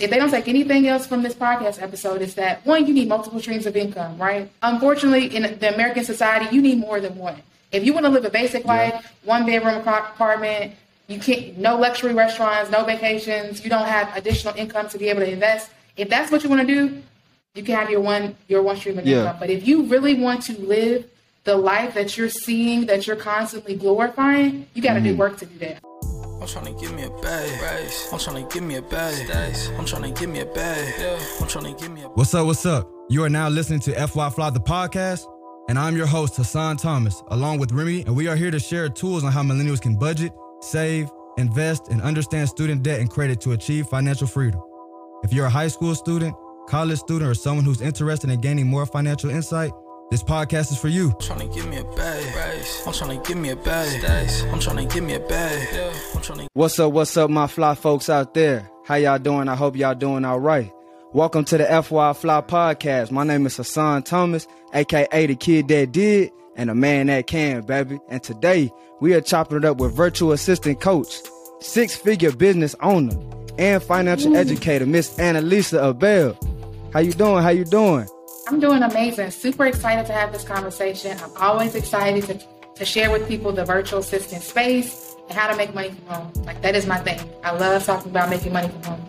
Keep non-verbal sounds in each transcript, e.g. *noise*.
if they don't take anything else from this podcast episode, is that one, you need multiple streams of income, right? Unfortunately, in the American society, you need more than one. If you want to live a basic life, yeah. one bedroom apartment, you can't no luxury restaurants, no vacations, you don't have additional income to be able to invest. If that's what you want to do, you can have your one your one stream of yeah. income. But if you really want to live the life that you're seeing, that you're constantly glorifying, you got to mm-hmm. do work to do that. I'm trying to give me a bag. I'm trying to give me a bag. I'm trying to give me a bag. I'm trying to give me a What's up? What's up? You are now listening to FY Fly the podcast, and I'm your host, Hassan Thomas, along with Remy, and we are here to share tools on how millennials can budget, save, invest, and understand student debt and credit to achieve financial freedom. If you're a high school student, college student, or someone who's interested in gaining more financial insight, this podcast is for you. I'm trying to give me a bag. I'm trying to give me a bag. I'm trying to give me a bag. I'm to... What's up? What's up, my fly folks out there? How y'all doing? I hope y'all doing all right. Welcome to the FY Fly podcast. My name is Hassan Thomas, aka the kid that did and the man that can, baby. And today we are chopping it up with virtual assistant coach, six figure business owner, and financial Ooh. educator, Miss Annalisa Abel. How you doing? How you doing? I'm doing amazing. Super excited to have this conversation. I'm always excited to, to share with people the virtual assistant space and how to make money from home. Like that is my thing. I love talking about making money from home.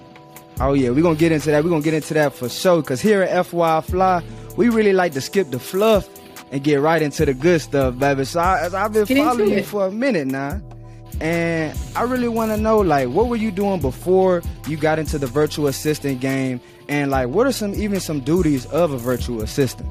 Oh yeah, we're gonna get into that. We're gonna get into that for sure. Cause here at FY Fly, we really like to skip the fluff and get right into the good stuff, baby. So I, I've been following you for a minute now. And I really want to know, like, what were you doing before you got into the virtual assistant game? And like, what are some even some duties of a virtual assistant?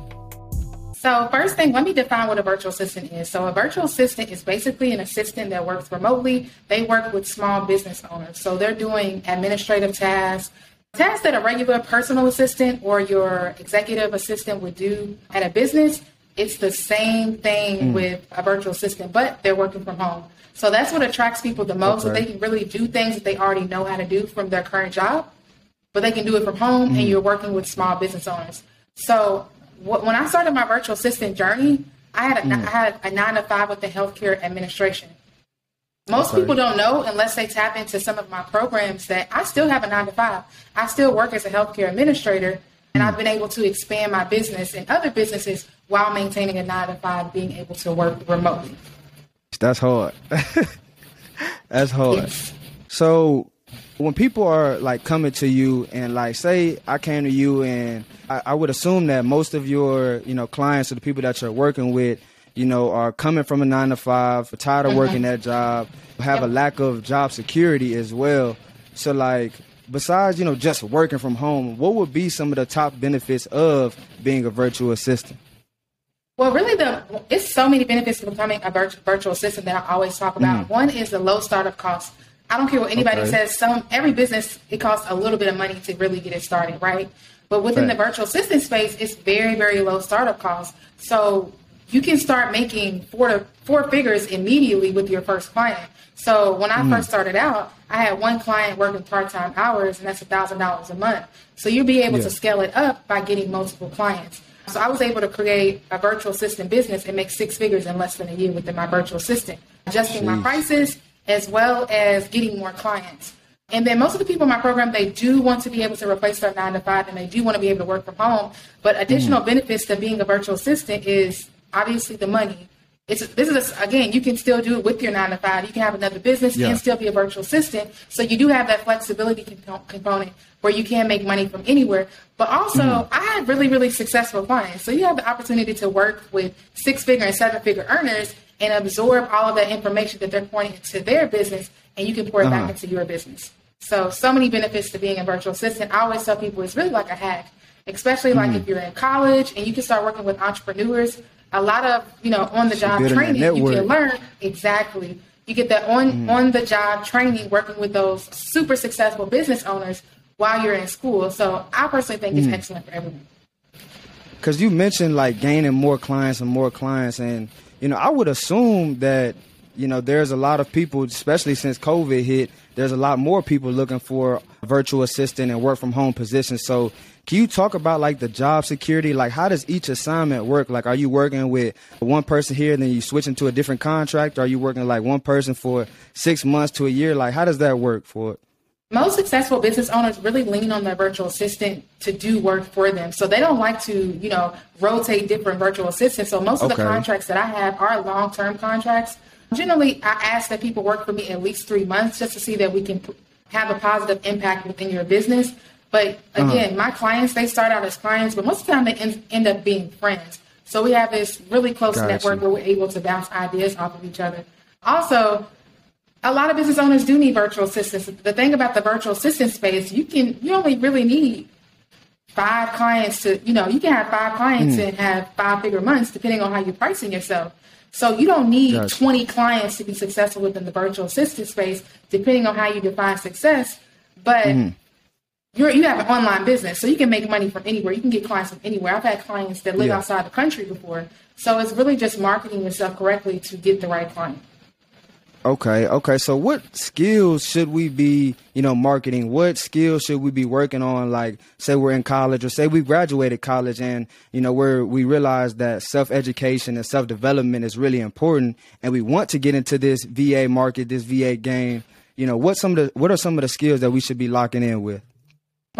So first thing, let me define what a virtual assistant is. So a virtual assistant is basically an assistant that works remotely. They work with small business owners. So they're doing administrative tasks, tasks that a regular personal assistant or your executive assistant would do at a business. It's the same thing mm. with a virtual assistant, but they're working from home. So that's what attracts people the most. Okay. So they can really do things that they already know how to do from their current job, but they can do it from home mm-hmm. and you're working with small business owners. So wh- when I started my virtual assistant journey, I had a, mm. I had a nine to five with the healthcare administration. Most okay. people don't know unless they tap into some of my programs that I still have a nine to five. I still work as a healthcare administrator and mm. I've been able to expand my business and other businesses while maintaining a nine to five, being able to work remotely. That's hard. *laughs* That's hard. So when people are like coming to you and like say I came to you and I, I, would assume that most of your you know clients or the people that you're working with you know are coming from a nine to five, tired of mm-hmm. working that job, have yep. a lack of job security as well. So like besides you know just working from home, what would be some of the top benefits of being a virtual assistant? Well, really, the it's so many benefits to becoming a virtual assistant that I always talk about. Mm. One is the low startup cost. I don't care what anybody okay. says. Some every business it costs a little bit of money to really get it started, right? But within right. the virtual assistant space, it's very very low startup costs. So you can start making four to four figures immediately with your first client. So when I mm. first started out, I had one client working part time hours, and that's a thousand dollars a month. So you'll be able yeah. to scale it up by getting multiple clients. So I was able to create a virtual assistant business and make six figures in less than a year within my virtual assistant, adjusting Jeez. my prices as well as getting more clients. And then most of the people in my program, they do want to be able to replace their nine to five and they do want to be able to work from home. But additional mm. benefits to being a virtual assistant is obviously the money. It's this is a, again, you can still do it with your nine to five. You can have another business yeah. and still be a virtual assistant. So you do have that flexibility component where you can make money from anywhere. But also, mm. I have really, really successful clients. So you have the opportunity to work with six figure and seven figure earners and absorb all of that information that they're pointing into their business, and you can pour it uh-huh. back into your business. So, so many benefits to being a virtual assistant. I always tell people it's really like a hack, especially like mm. if you're in college and you can start working with entrepreneurs. A lot of you know on the job training you can learn exactly. You get that on mm. on the job training working with those super successful business owners while you're in school. So I personally think it's mm. excellent for everyone. Because you mentioned like gaining more clients and more clients, and you know I would assume that you know there's a lot of people, especially since COVID hit, there's a lot more people looking for virtual assistant and work from home positions. So can you talk about like the job security? Like how does each assignment work? Like are you working with one person here and then you switch into a different contract? Or are you working like one person for six months to a year? Like how does that work for it? most successful business owners really lean on their virtual assistant to do work for them. So they don't like to, you know, rotate different virtual assistants. So most of the contracts that I have are long term contracts. Generally, I ask that people work for me at least three months just to see that we can have a positive impact within your business. But uh-huh. again, uh-huh. my clients, they start out as clients, but most of the time they end, end up being friends. So we have this really close gotcha. network where we're able to bounce ideas off of each other. Also, a lot of business owners do need virtual assistants. The thing about the virtual assistant space, you can you only really need five clients to you know you can have five clients mm. and have five figure months depending on how you're pricing yourself. So you don't need gotcha. 20 clients to be successful within the virtual assistant space, depending on how you define success. But mm. You're you have an online business, so you can make money from anywhere. You can get clients from anywhere. I've had clients that live yeah. outside the country before. So it's really just marketing yourself correctly to get the right client. Okay, okay. So what skills should we be, you know, marketing? What skills should we be working on? Like, say we're in college or say we graduated college and, you know, where we realize that self education and self development is really important and we want to get into this VA market, this VA game. You know, what some of the what are some of the skills that we should be locking in with?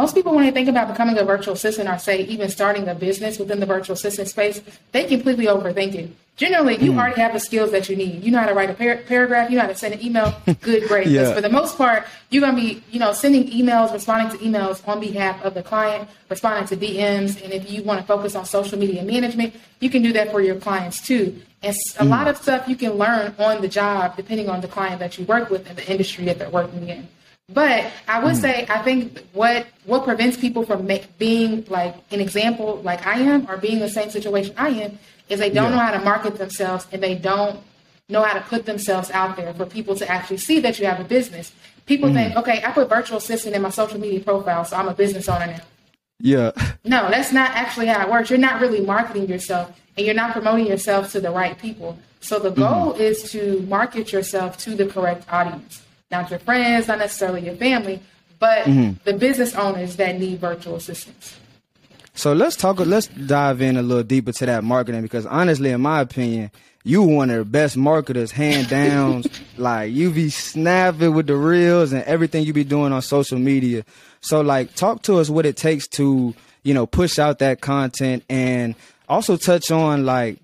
Most people, when they think about becoming a virtual assistant or say even starting a business within the virtual assistant space, they completely overthink it. Generally, you mm. already have the skills that you need. You know how to write a par- paragraph. You know how to send an email. *laughs* Good, great. yeah. For the most part, you're going to be, you know, sending emails, responding to emails on behalf of the client, responding to DMs. And if you want to focus on social media management, you can do that for your clients too. And a mm. lot of stuff you can learn on the job, depending on the client that you work with and the industry that they're working in. But I would mm. say I think what what prevents people from make, being like an example like I am or being the same situation I am is they don't yeah. know how to market themselves and they don't know how to put themselves out there for people to actually see that you have a business. People mm. think, okay, I put virtual assistant in my social media profile, so I'm a business owner now. Yeah. No, that's not actually how it works. You're not really marketing yourself and you're not promoting yourself to the right people. So the goal mm. is to market yourself to the correct audience not your friends, not necessarily your family, but mm-hmm. the business owners that need virtual assistants. So let's talk. Let's dive in a little deeper to that marketing because honestly, in my opinion, you one of the best marketers, hand *laughs* down. like you be snapping with the reels and everything you be doing on social media. So like, talk to us what it takes to you know push out that content and also touch on like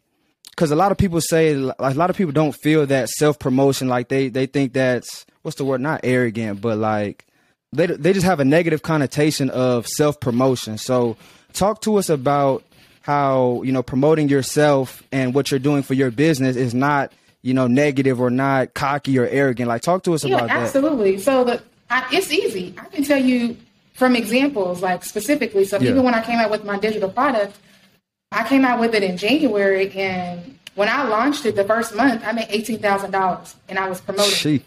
because a lot of people say like, a lot of people don't feel that self promotion like they they think that's what's the word? Not arrogant, but like they they just have a negative connotation of self promotion. So talk to us about how you know promoting yourself and what you're doing for your business is not you know negative or not cocky or arrogant. Like talk to us yeah, about absolutely. that. Absolutely. So the I, it's easy. I can tell you from examples, like specifically. So yeah. even when I came out with my digital product, I came out with it in January, and when I launched it the first month, I made eighteen thousand dollars, and I was promoting.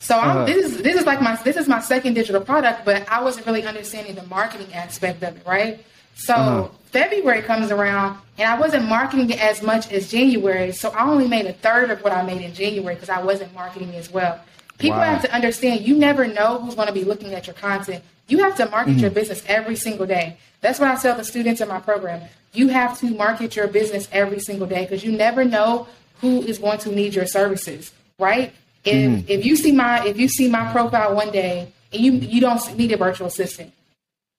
So uh-huh. this is this is like my this is my second digital product, but I wasn't really understanding the marketing aspect of it, right? So uh-huh. February comes around, and I wasn't marketing it as much as January. So I only made a third of what I made in January because I wasn't marketing as well. People wow. have to understand you never know who's going to be looking at your content. You have to market mm-hmm. your business every single day. That's what I tell the students in my program. You have to market your business every single day because you never know who is going to need your services, right? If mm-hmm. if you see my if you see my profile one day and you you don't need a virtual assistant,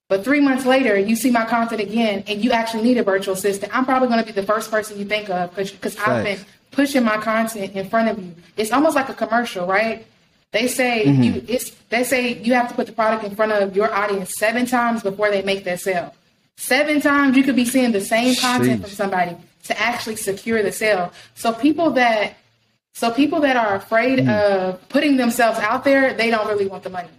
but three months later you see my content again and you actually need a virtual assistant, I'm probably going to be the first person you think of because I've been pushing my content in front of you. It's almost like a commercial, right? They say mm-hmm. you it's they say you have to put the product in front of your audience seven times before they make that sale. Seven times you could be seeing the same content Jeez. from somebody to actually secure the sale. So people that so people that are afraid mm. of putting themselves out there, they don't really want the money.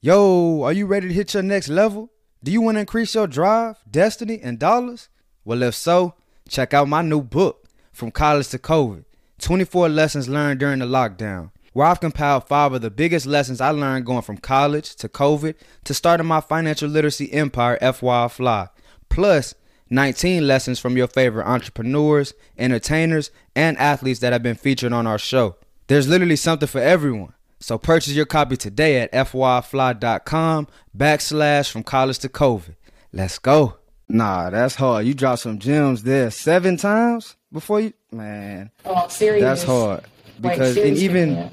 Yo, are you ready to hit your next level? Do you want to increase your drive, destiny, and dollars? Well, if so, check out my new book, From College to COVID 24 Lessons Learned During the Lockdown, where I've compiled five of the biggest lessons I learned going from college to COVID to starting my financial literacy empire, FY Fly. Plus, 19 lessons from your favorite entrepreneurs, entertainers, and athletes that have been featured on our show. There's literally something for everyone. So purchase your copy today at fyfly.com backslash from college to COVID. Let's go. Nah, that's hard. You dropped some gems there seven times before you, man. Oh, serious. That's hard. because and even yeah.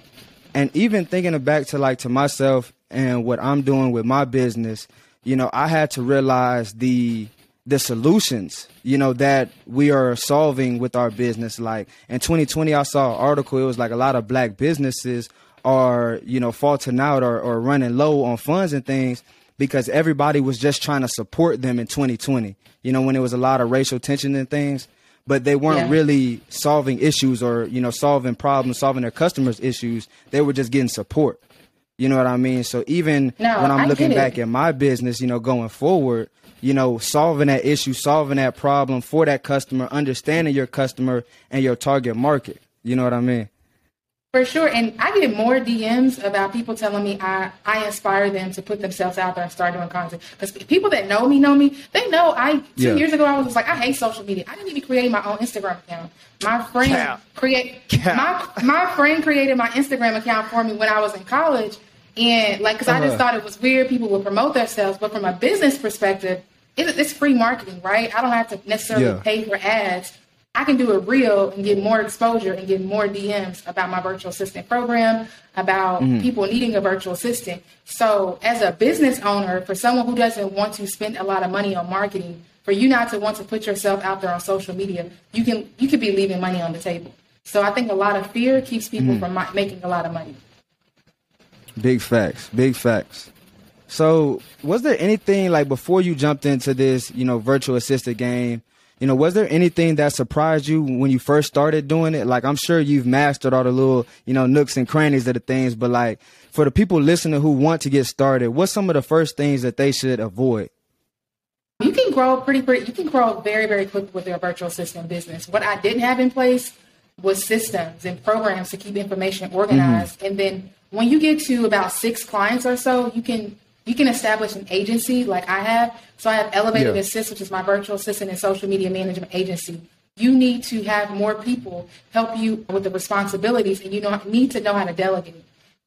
and even thinking back to like to myself and what I'm doing with my business, you know, I had to realize the the solutions, you know, that we are solving with our business. Like in 2020, I saw an article. It was like a lot of black businesses are, you know, faulting out or, or running low on funds and things because everybody was just trying to support them in 2020. You know, when there was a lot of racial tension and things, but they weren't yeah. really solving issues or, you know, solving problems, solving their customers' issues. They were just getting support. You know what I mean? So even no, when I'm I looking back at my business, you know, going forward, you know, solving that issue, solving that problem for that customer, understanding your customer and your target market. You know what I mean? For sure. And I get more DMs about people telling me I, I inspire them to put themselves out there and start doing content. Because people that know me know me. They know I, two yeah. years ago, I was like, I hate social media. I didn't even create my own Instagram account. My friend Cap. create Cap. my my friend created my Instagram account for me when I was in college and like, because uh-huh. I just uh-huh. thought it was weird, people would promote themselves. But from a business perspective, it's free marketing, right? I don't have to necessarily yeah. pay for ads. I can do a reel and get more exposure and get more DMs about my virtual assistant program, about mm-hmm. people needing a virtual assistant. So, as a business owner, for someone who doesn't want to spend a lot of money on marketing, for you not to want to put yourself out there on social media, you can you could be leaving money on the table. So, I think a lot of fear keeps people mm-hmm. from making a lot of money. Big facts. Big facts. So, was there anything like before you jumped into this, you know, virtual assistant game? You know, was there anything that surprised you when you first started doing it? Like, I'm sure you've mastered all the little, you know, nooks and crannies of the things, but like for the people listening who want to get started, what's some of the first things that they should avoid? You can grow pretty, pretty, you can grow very, very quickly with your virtual assistant business. What I didn't have in place was systems and programs to keep information organized. Mm-hmm. And then when you get to about six clients or so, you can you can establish an agency like I have. So I have Elevated yeah. Assist, which is my virtual assistant and social media management agency. You need to have more people help you with the responsibilities, and you know need to know how to delegate.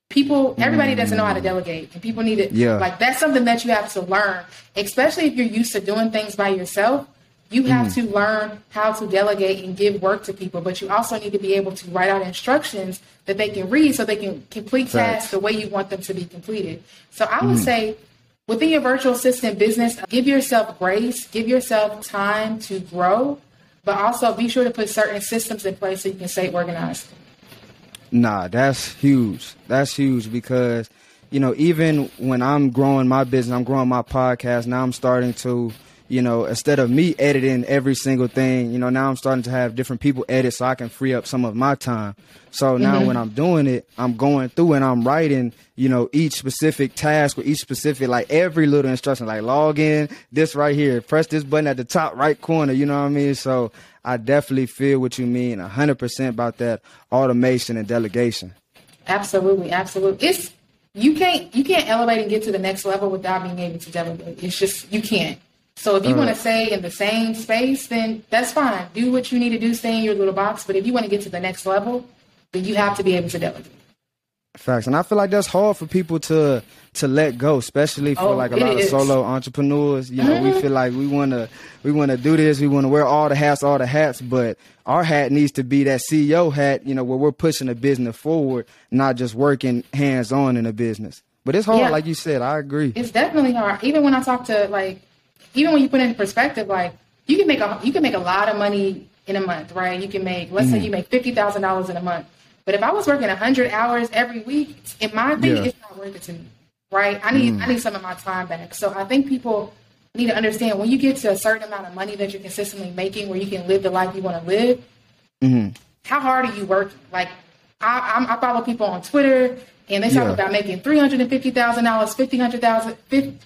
People, everybody doesn't know how to delegate, and people need to yeah. like that's something that you have to learn, especially if you're used to doing things by yourself. You have mm. to learn how to delegate and give work to people, but you also need to be able to write out instructions that they can read so they can complete tasks the way you want them to be completed. So I would mm. say within your virtual assistant business, give yourself grace, give yourself time to grow, but also be sure to put certain systems in place so you can stay organized. Nah, that's huge. That's huge because, you know, even when I'm growing my business, I'm growing my podcast, now I'm starting to you know, instead of me editing every single thing, you know, now I'm starting to have different people edit so I can free up some of my time. So now mm-hmm. when I'm doing it, I'm going through and I'm writing, you know, each specific task or each specific, like every little instruction, like log in, this right here, press this button at the top right corner, you know what I mean? So I definitely feel what you mean 100% about that automation and delegation. Absolutely, absolutely. It's, you can't, you can't elevate and get to the next level without being able to delegate. It's just, you can't. So if you want to stay in the same space, then that's fine. Do what you need to do, stay in your little box. But if you want to get to the next level, then you have to be able to delegate. Facts, and I feel like that's hard for people to to let go, especially for oh, like a lot is. of solo entrepreneurs. You know, mm-hmm. we feel like we want to we want to do this, we want to wear all the hats, all the hats, but our hat needs to be that CEO hat. You know, where we're pushing a business forward, not just working hands on in a business. But it's hard, yeah. like you said. I agree. It's definitely hard. Even when I talk to like even when you put it in perspective, like you can make a you can make a lot of money in a month, right? You can make let's mm-hmm. say you make fifty thousand dollars in a month. But if I was working hundred hours every week, in my opinion, yeah. it's not worth it to me. Right? I need mm. I need some of my time back. So I think people need to understand when you get to a certain amount of money that you're consistently making where you can live the life you want to live, mm-hmm. how hard are you working? Like I, I'm, I follow people on Twitter and they talk yeah. about making three hundred and fifty thousand dollars, fifty hundred thousand,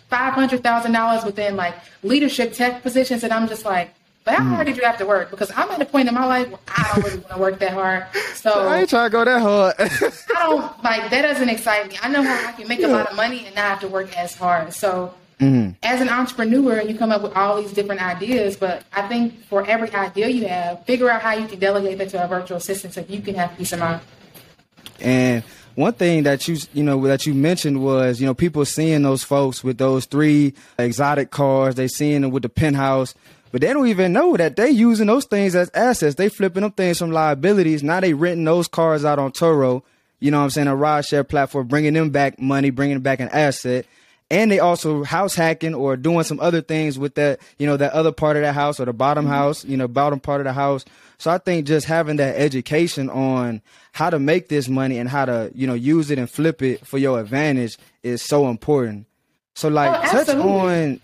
five hundred thousand dollars within like leadership tech positions, and I'm just like, but how mm. hard did you have to work? Because I'm at a point in my life where I don't really want to work that hard. So *laughs* I ain't trying to go that hard. *laughs* I don't like that. Doesn't excite me. I know how I can make yeah. a lot of money and not have to work as hard. So. Mm-hmm. As an entrepreneur, you come up with all these different ideas, but I think for every idea you have, figure out how you can delegate that to a virtual assistant so you can have peace of mind. And one thing that you you know that you mentioned was you know people seeing those folks with those three exotic cars, they seeing them with the penthouse. but they don't even know that they using those things as assets. They flipping them things from liabilities. Now they renting those cars out on Turo. You know what I'm saying? A ride share platform, bringing them back money, bringing back an asset. And they also house hacking or doing some other things with that, you know, that other part of the house or the bottom mm-hmm. house, you know, bottom part of the house. So I think just having that education on how to make this money and how to, you know, use it and flip it for your advantage is so important. So like oh, touch on,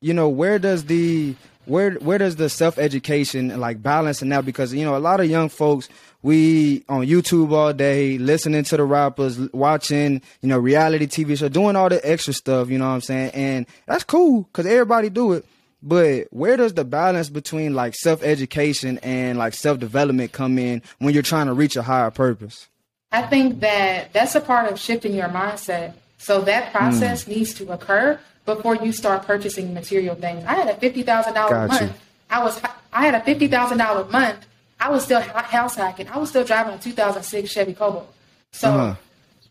you know, where does the where where does the self education like balancing out? Because you know, a lot of young folks we on YouTube all day, listening to the rappers, watching, you know, reality TV show, doing all the extra stuff, you know what I'm saying? And that's cool because everybody do it. But where does the balance between like self education and like self development come in when you're trying to reach a higher purpose? I think that that's a part of shifting your mindset. So that process mm. needs to occur before you start purchasing material things. I had a fifty thousand dollar month. I was I had a fifty thousand dollar month. I was still house hacking. I was still driving a 2006 Chevy Cobalt. So uh-huh.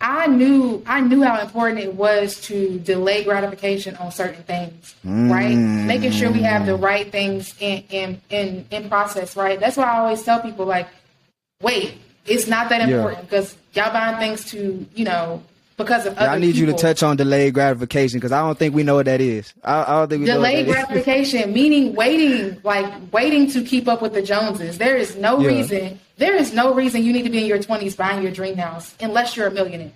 I knew I knew how important it was to delay gratification on certain things, mm. right? Making sure we have the right things in, in in in process, right? That's why I always tell people like, wait, it's not that important because yeah. y'all buying things to you know because of yeah, I need people. you to touch on delayed gratification because I don't think we know what that is. I, I don't think we delayed gratification meaning waiting, like waiting to keep up with the Joneses. There is no yeah. reason. There is no reason you need to be in your twenties buying your dream house unless you're a millionaire.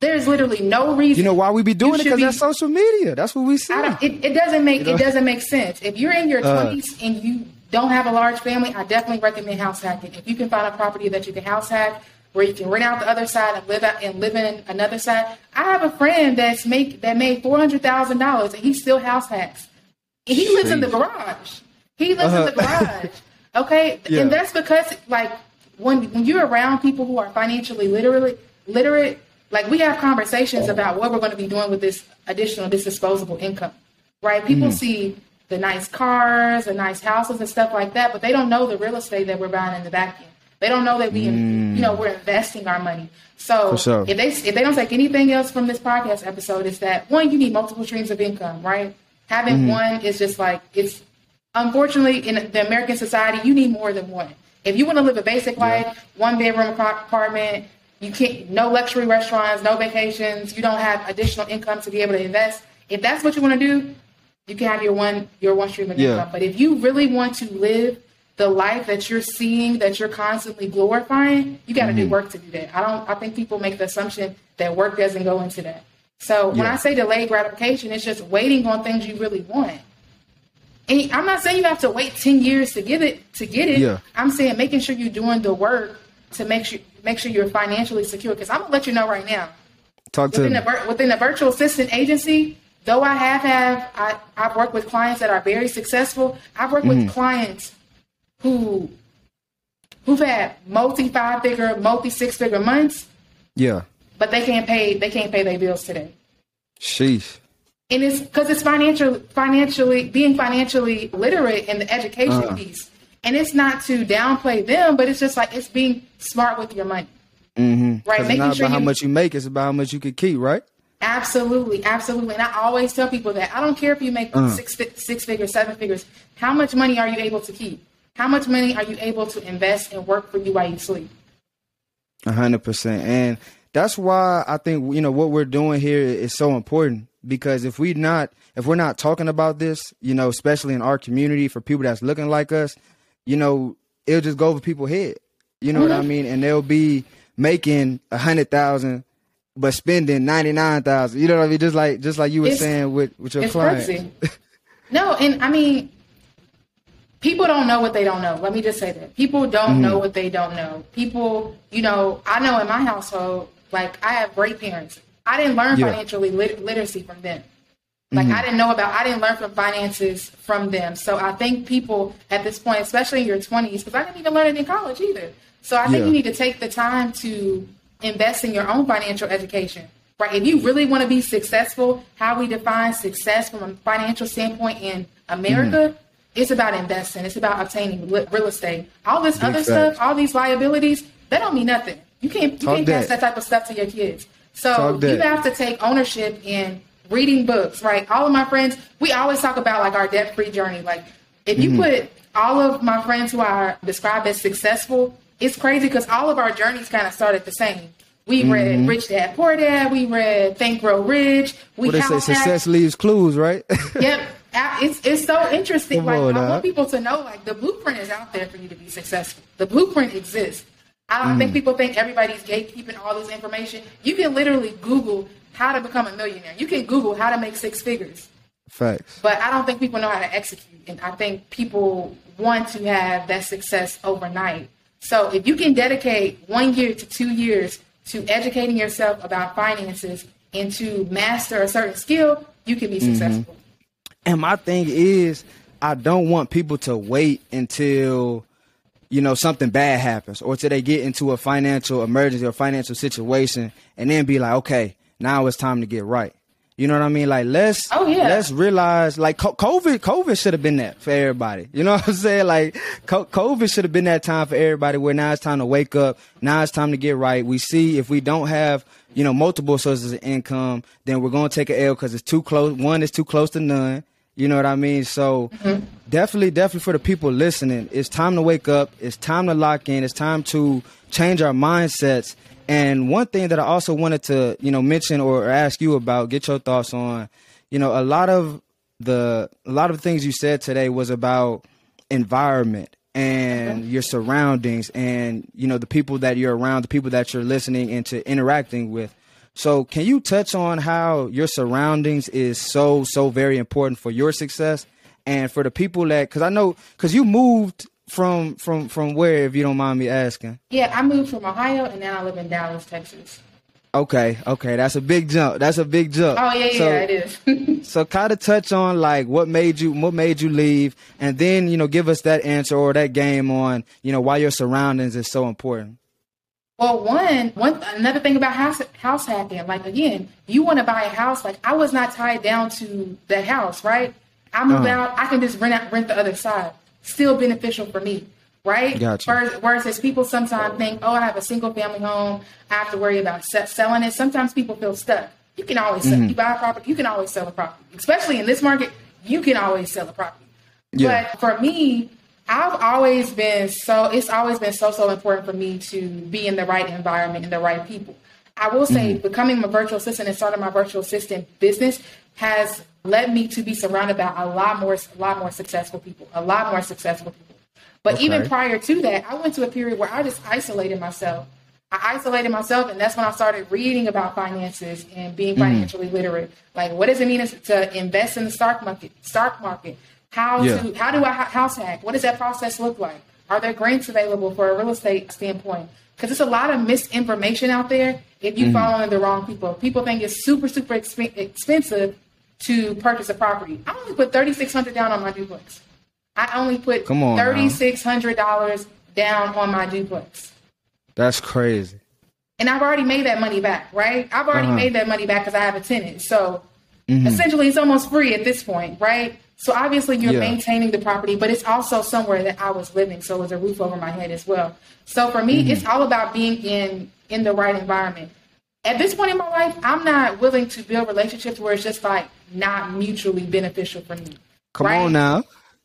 There's literally no reason. You know why we be doing it because that's social media. That's what we see. It, it, doesn't make you know? it doesn't make sense. If you're in your uh. twenties uh, and you don't have a large family, I definitely recommend house hacking. If you can find a property that you can house hack, where you can rent out the other side and live out and live in another side. I have a friend that's make that made four hundred thousand dollars and he still house hacks. He lives in the garage. He lives uh-huh. in the uh-huh. *laughs* garage. Okay, yeah. and that's because like when when you're around people who are financially literate, literate, like we have conversations about what we're going to be doing with this additional, this disposable income, right? People mm-hmm. see the nice cars, the nice houses, and stuff like that, but they don't know the real estate that we're buying in the back end. They don't know that we, mm. You know, we're investing our money. So sure. if they if they don't take anything else from this podcast episode, is that one, you need multiple streams of income, right? Having mm. one is just like it's unfortunately in the American society, you need more than one. If you want to live a basic life, yeah. one bedroom apartment, you can't no luxury restaurants, no vacations, you don't have additional income to be able to invest. If that's what you want to do, you can have your one your one stream of yeah. income. But if you really want to live the life that you're seeing that you're constantly glorifying, you got to mm-hmm. do work to do that. I don't. I think people make the assumption that work doesn't go into that. So when I say delayed gratification, it's just waiting on things you really want. And I'm not saying you have to wait ten years to get it to get it. Yeah. I'm saying making sure you're doing the work to make sure make sure you're financially secure. Because I'm gonna let you know right now. Talk to within the, within the virtual assistant agency. Though I have have I, I've worked with clients that are very successful. I've worked mm-hmm. with clients who who've had multi five figure, multi six figure months. Yeah. But they can't pay they can't pay their bills today. Sheesh. And it's because it's financial financially being financially literate in the education uh. piece. And it's not to downplay them, but it's just like it's being smart with your money. Mm-hmm. Right. Making it's not sure about how much you make, it's about how much you can keep, right? Absolutely, absolutely. And I always tell people that I don't care if you make uh. six six figures, seven figures. How much money are you able to keep? How much money are you able to invest and work for you while you sleep? A hundred percent. And that's why I think, you know, what we're doing here is so important because if we not, if we're not talking about this, you know, especially in our community for people that's looking like us, you know, it'll just go over people's head. You know mm-hmm. what I mm-hmm. mean? And they'll be making a hundred thousand but spending ninety nine thousand. You know what I mean? Just like just like you were it's, saying with, with your client. *laughs* no, and I mean people don't know what they don't know. Let me just say that. People don't mm-hmm. know what they don't know. People, you know, I know in my household, like I have great parents. I didn't learn yeah. financially lit- literacy from them. Like mm-hmm. I didn't know about, I didn't learn from finances from them. So I think people at this point, especially in your twenties, because I didn't even learn it in college either. So I think yeah. you need to take the time to invest in your own financial education. Right. If you really want to be successful, how we define success from a financial standpoint in America, mm-hmm it's about investing. It's about obtaining real estate. All this Big other fact. stuff, all these liabilities, they don't mean nothing. You can't you Talk can't pass that type of stuff to your kids. So you have to take ownership in reading books, right? All of my friends, we always talk about like our debt free journey. Like If you mm-hmm. put all of my friends who are described as successful, it's crazy because all of our journeys kind of started the same. We mm-hmm. read Rich Dad Poor Dad. We read Think Grow Rich. We what they say, success leaves clues, right? *laughs* yep. It's it's so interesting. Come like I want people to know, like the blueprint is out there for you to be successful. The blueprint exists. I don't mm. think people think everybody's gatekeeping all this information. You can literally Google how to become a millionaire. You can Google how to make six figures. Facts. But I don't think people know how to execute. And I think people want to have that success overnight. So if you can dedicate one year to two years to educating yourself about finances and to master a certain skill, you can be mm-hmm. successful. And my thing is, I don't want people to wait until you know something bad happens or till they get into a financial emergency or financial situation and then be like, okay, now it's time to get right. You know what I mean? Like let's oh, yeah. let's realize like COVID COVID should have been that for everybody. You know *laughs* what I'm saying? Like COVID should have been that time for everybody where now it's time to wake up. Now it's time to get right. We see if we don't have you know multiple sources of income, then we're gonna take an L because it's too close. One is too close to none. You know what I mean? So mm-hmm. definitely, definitely for the people listening, it's time to wake up. It's time to lock in. It's time to change our mindsets and one thing that I also wanted to, you know, mention or ask you about, get your thoughts on, you know, a lot of the a lot of the things you said today was about environment and your surroundings and you know the people that you're around, the people that you're listening and to interacting with. So, can you touch on how your surroundings is so so very important for your success and for the people that cuz I know cuz you moved from from from where, if you don't mind me asking? Yeah, I moved from Ohio and now I live in Dallas, Texas. Okay, okay, that's a big jump. That's a big jump. Oh yeah, so, yeah, it is. *laughs* so kind of touch on like what made you what made you leave, and then you know give us that answer or that game on you know why your surroundings is so important. Well, one one another thing about house house hacking, like again, you want to buy a house. Like I was not tied down to that house, right? I moved uh-huh. out. I can just rent out rent the other side still beneficial for me, right? Gotcha. Versus people sometimes think, oh, I have a single family home, I have to worry about selling it. Sometimes people feel stuck. You can always sell. Mm-hmm. You buy a property, you can always sell a property. Especially in this market, you can always sell a property. Yeah. But for me, I've always been so it's always been so so important for me to be in the right environment and the right people. I will say mm-hmm. becoming a virtual assistant and starting my virtual assistant business has led me to be surrounded by a lot more, a lot more successful people, a lot more successful people. But okay. even prior to that, I went to a period where I just isolated myself. I isolated myself, and that's when I started reading about finances and being mm. financially mm. literate. Like, what does it mean to invest in the stock market? Stock market. How yeah. to? How do I house hack? What does that process look like? Are there grants available for a real estate standpoint? Because there's a lot of misinformation out there if you mm. follow the wrong people. People think it's super, super exp- expensive to purchase a property. I only put thirty six hundred down on my duplex. I only put thirty six hundred dollars down on my duplex. That's crazy. And I've already made that money back, right? I've already uh-huh. made that money back because I have a tenant. So mm-hmm. essentially, it's almost free at this point, right? So obviously, you're yeah. maintaining the property, but it's also somewhere that I was living, so it was a roof over my head as well. So for me, mm-hmm. it's all about being in in the right environment. At this point in my life, I'm not willing to build relationships where it's just like not mutually beneficial for me. Come right? on now.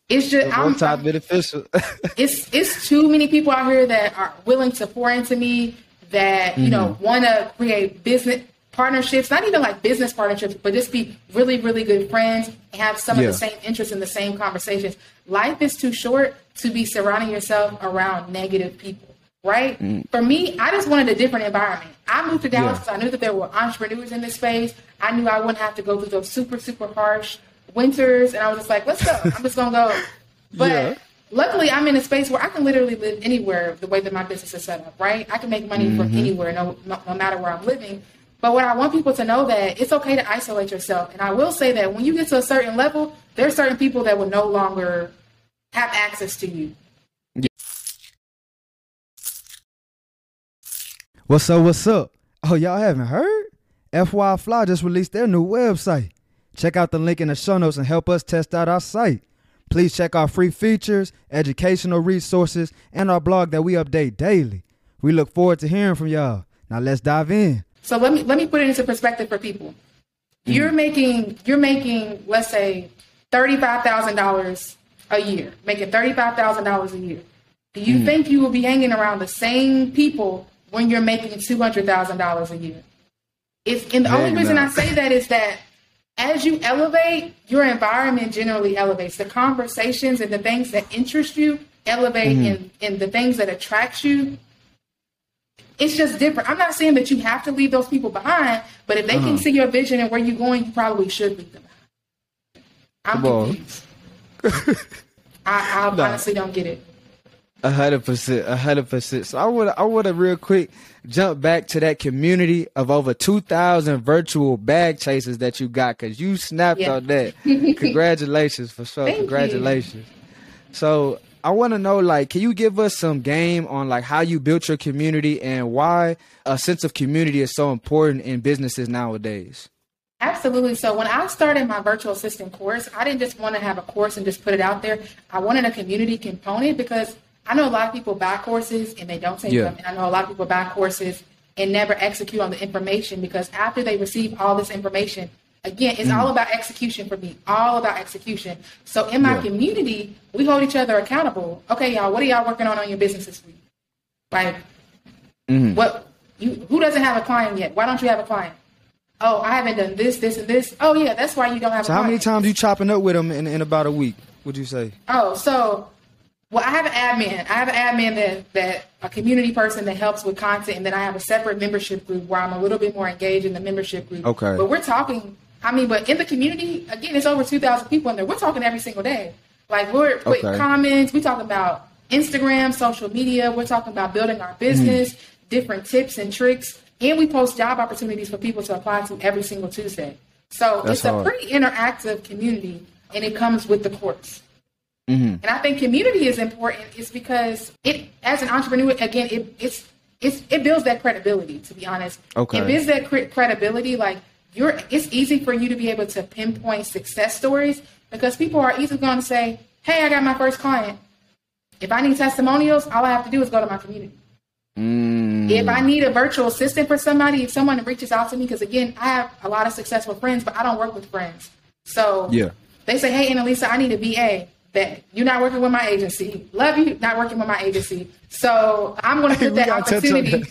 It's just I'm top beneficial. *laughs* it's it's too many people out here that are willing to pour into me that you mm-hmm. know want to create business partnerships, not even like business partnerships, but just be really, really good friends and have some yeah. of the same interests and the same conversations. Life is too short to be surrounding yourself around negative people right? Mm. For me, I just wanted a different environment. I moved to Dallas because yeah. I knew that there were entrepreneurs in this space. I knew I wouldn't have to go through those super, super harsh winters. And I was just like, let's go. I'm just going to go. *laughs* But yeah. luckily, I'm in a space where I can literally live anywhere the way that my business is set up, right? I can make money mm-hmm. from anywhere, no, no, no matter where I'm living. But what I want people to know that it's okay to isolate yourself. And I will say that when you get to a certain level, there are certain people that will no longer have access to you. What's up? What's up? Oh, y'all haven't heard? FY Fly just released their new website. Check out the link in the show notes and help us test out our site. Please check our free features, educational resources, and our blog that we update daily. We look forward to hearing from y'all. Now let's dive in. So let me let me put it into perspective for people. Mm-hmm. You're making you're making let's say thirty five thousand dollars a year, making $35,000 a year. Do you mm. think you will be hanging around the same people when you're making $200,000 a year? It's, and the only reason I say that is that as you elevate, your environment generally elevates. The conversations and the things that interest you elevate, mm-hmm. and, and the things that attract you it's just different. I'm not saying that you have to leave those people behind, but if they uh-huh. can see your vision and where you're going, you probably should leave them behind. I'm confused. I, I *laughs* no. honestly don't get it. A hundred percent, a hundred percent. So I would, I would have real quick jump back to that community of over two thousand virtual bag chasers that you got because you snapped yeah. on that. *laughs* Congratulations for sure. Thank Congratulations. You. So I want to know, like, can you give us some game on like how you built your community and why a sense of community is so important in businesses nowadays? Absolutely. So when I started my virtual assistant course, I didn't just want to have a course and just put it out there. I wanted a community component because I know a lot of people buy courses and they don't take yeah. them, and I know a lot of people buy courses and never execute on the information because after they receive all this information, Again, it's mm. all about execution for me, all about execution. So in my yeah. community, we hold each other accountable. Okay, y'all, what are y'all working on on your business this week? Like, mm. what? You who doesn't have a client yet? Why don't you have a client? Oh, I haven't done this, this, and this. Oh yeah, that's why you don't have. So how many times you chopping up with them in, in about a week? Would you say? Oh, so well, I have an admin. I have an admin that that a community person that helps with content, and then I have a separate membership group where I'm a little bit more engaged in the membership group. Okay. But we're talking I mean, but in the community, again, it's over 2,000 people in there. We're talking every single day. Like, we're putting okay. comments. We talk about Instagram, social media. We're talking about building our business, mm. different tips and tricks. And we post job opportunities for people to apply to every single Tuesday. So That's it's hard. a pretty interactive community, and it comes with the course. Mm-hmm. And I think community is important. Is because it, as an entrepreneur, again, it, it's, it's it builds that credibility. To be honest, okay, it builds that cre- credibility. Like you're it's easy for you to be able to pinpoint success stories because people are easily going to say, "Hey, I got my first client." If I need testimonials, all I have to do is go to my community. Mm. If I need a virtual assistant for somebody, if someone reaches out to me, because again, I have a lot of successful friends, but I don't work with friends. So yeah, they say, "Hey, Annalisa, I need a VA." That you're not working with my agency. Love you, not working with my agency. So I'm going to put that opportunity.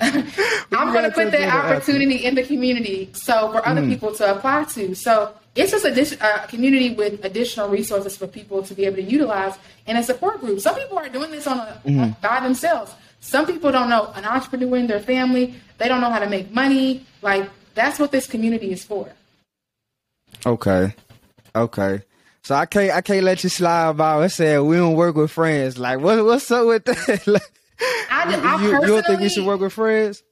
I'm going to put that opportunity in the community so for other mm. people to apply to. So it's just a uh, community with additional resources for people to be able to utilize in a support group. Some people are doing this on a, mm. by themselves. Some people don't know an entrepreneur in their family. They don't know how to make money. Like that's what this community is for. Okay, okay. So I can't I can't let you slide by and say we don't work with friends. Like what what's up with that? *laughs* I, I you, you don't think we should work with friends?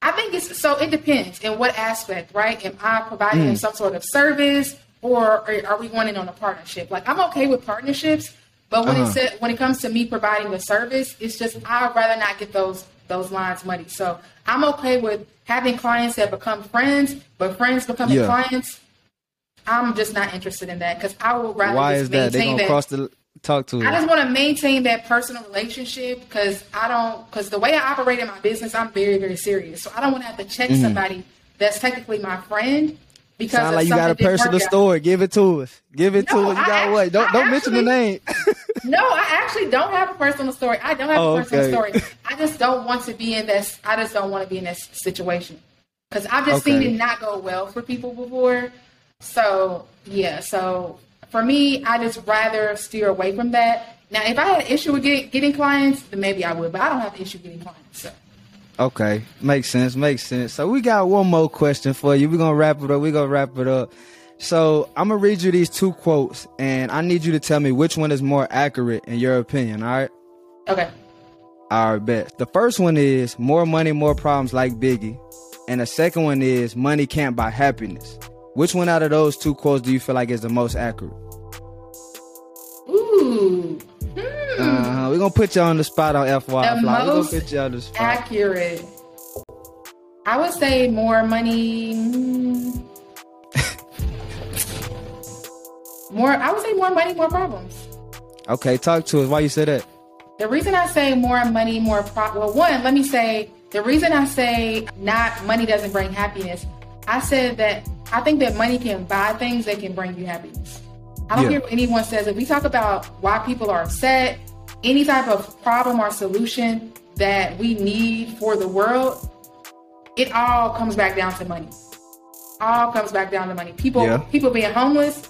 I think it's so. It depends in what aspect, right? Am I providing mm. some sort of service, or are we going in on a partnership? Like I'm okay with partnerships, but when uh-huh. it when it comes to me providing the service, it's just I'd rather not get those those lines muddy. So I'm okay with having clients that become friends, but friends becoming yeah. clients. I'm just not interested in that because I would rather. Why is that? They gonna that, cross the talk to I just want to maintain that personal relationship because I don't because the way I operate in my business, I'm very very serious. So I don't want to have to check mm-hmm. somebody that's technically my friend because Sound like you got a personal story. Give it to us. Give it no, to us. You got what? Don't don't mention the name. *laughs* no, I actually don't have a personal story. I don't have oh, a personal okay. story. I just don't want to be in this. I just don't want to be in this situation because I've just okay. seen it not go well for people before. So yeah, so for me, I just rather steer away from that. Now, if I had an issue with get, getting clients, then maybe I would, but I don't have an issue getting clients. So. Okay, makes sense, makes sense. So we got one more question for you. We're gonna wrap it up. We're gonna wrap it up. So I'm gonna read you these two quotes, and I need you to tell me which one is more accurate in your opinion. All right? Okay. All right, bet. The first one is more money, more problems, like Biggie, and the second one is money can't buy happiness. Which one out of those two quotes do you feel like is the most accurate? Ooh. Hmm. Uh-huh. We're gonna put you on the spot on FY. The Fly. Most We're gonna put you on the spot. Accurate. I would say more money. Hmm. more. I would say more money, more problems. Okay, talk to us. Why you say that? The reason I say more money, more pro. Well, one, let me say the reason I say not money doesn't bring happiness. I said that I think that money can buy things that can bring you happiness. I don't yeah. care what anyone says. If we talk about why people are upset, any type of problem or solution that we need for the world, it all comes back down to money. All comes back down to money. People yeah. people being homeless,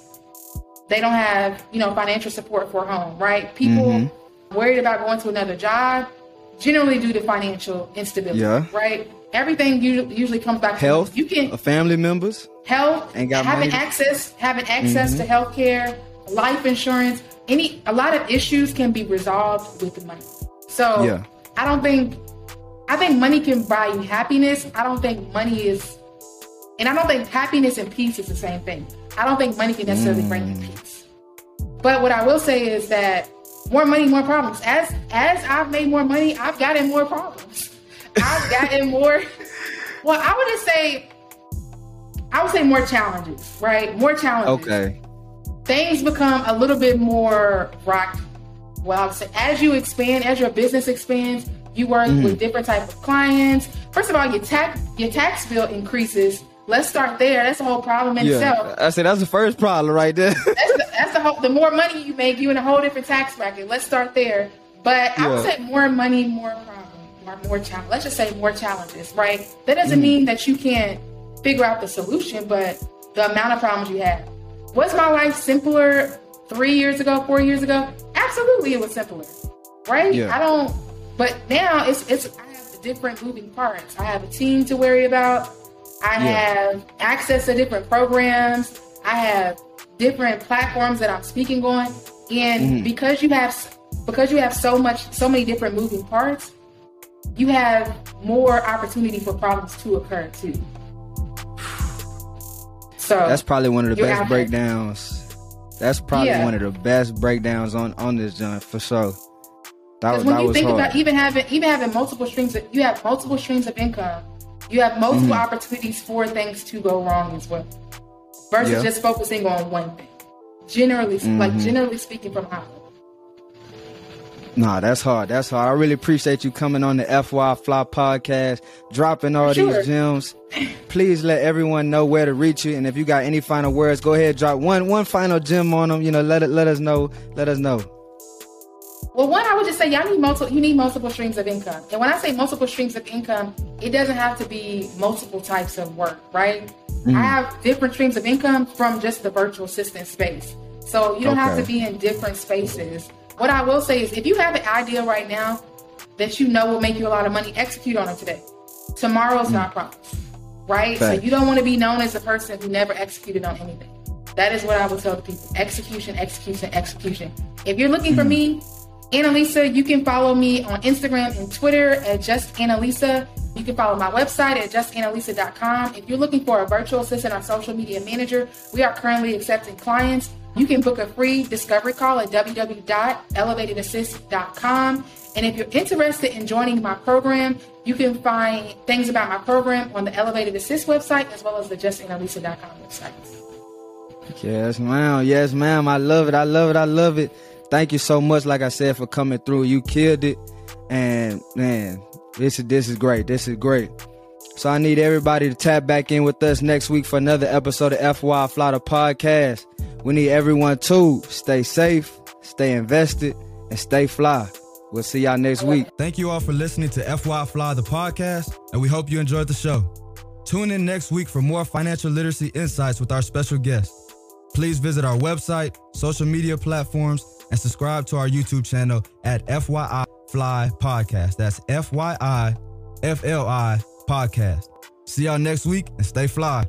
they don't have, you know, financial support for a home, right? People mm-hmm. worried about going to another job, generally due to financial instability, yeah. right? Everything usually comes back health. To you can a family members, health, and having money. access, having access mm-hmm. to health care, life insurance. Any a lot of issues can be resolved with money. So yeah. I don't think I think money can buy you happiness. I don't think money is, and I don't think happiness and peace is the same thing. I don't think money can necessarily mm. bring you mm. peace. But what I will say is that more money, more problems. As as I've made more money, I've gotten more problems. I've gotten more. *laughs* Well, I would just say, I would say more challenges, right? More challenges. Okay. Things become a little bit more rock. Well, I would say as you expand, as your business expands, you work mm-hmm. with different type of clients. First of all, your tax your tax bill increases. Let's start there. That's the whole problem in yeah. itself. I said that's the first problem right there. that's, the, that's the whole. The more money you make, you in a whole different tax bracket. Let's start there. But yeah. I would say more money, more problems, more more challenge. Let's just say more challenges, right? That doesn't mm. mean that you can't figure out the solution, but the amount of problems you have. Was my life simpler three years ago, four years ago? Absolutely, it was simpler, right? Yeah. I don't. But now it's it's I have different moving parts. I have a team to worry about. I yeah. have access to different programs. I have different platforms that I'm speaking on. And mm-hmm. because you have because you have so much so many different moving parts, you have more opportunity for problems to occur too. So that's probably one of the best breakdowns. That's probably yeah. one of the best breakdowns on on this joint for sure. That, when that you think hard. about even having even having multiple streams, of, you have multiple streams of income. You have multiple mm-hmm. opportunities for things to go wrong as well, versus yeah. just focusing on one thing. Generally, mm-hmm. like generally speaking, from high Nah, that's hard. That's hard. I really appreciate you coming on the FY Fly podcast, dropping all sure. these gems. Please let everyone know where to reach you, and if you got any final words, go ahead drop one one final gem on them. You know, let it let us know. Let us know. Well, one, I would just say y'all need multiple. You need multiple streams of income, and when I say multiple streams of income, it doesn't have to be multiple types of work, right? Mm. I have different streams of income from just the virtual assistant space, so you don't okay. have to be in different spaces. What I will say is, if you have an idea right now that you know will make you a lot of money, execute on it today. Tomorrow's mm. not promised, right? So you don't want to be known as a person who never executed on anything. That is what I would tell the people: execution, execution, execution. If you're looking mm. for me Annalisa, you can follow me on Instagram and Twitter at just Annalisa. You can follow my website at justannalisa.com. If you're looking for a virtual assistant or social media manager, we are currently accepting clients. You can book a free discovery call at www.elevatedassist.com. And if you're interested in joining my program, you can find things about my program on the Elevated Assist website as well as the justannalisa.com website. Yes, ma'am. Yes, ma'am. I love it. I love it. I love it thank you so much, like I said, for coming through. You killed it. And man, this is this is great. This is great. So I need everybody to tap back in with us next week for another episode of FY Fly the Podcast. We need everyone to stay safe, stay invested, and stay fly. We'll see y'all next week. Thank you all for listening to FY Fly the podcast, and we hope you enjoyed the show. Tune in next week for more financial literacy insights with our special guest. Please visit our website, social media platforms, and subscribe to our YouTube channel at FYI Fly Podcast. That's FYI FLI Podcast. See y'all next week and stay fly.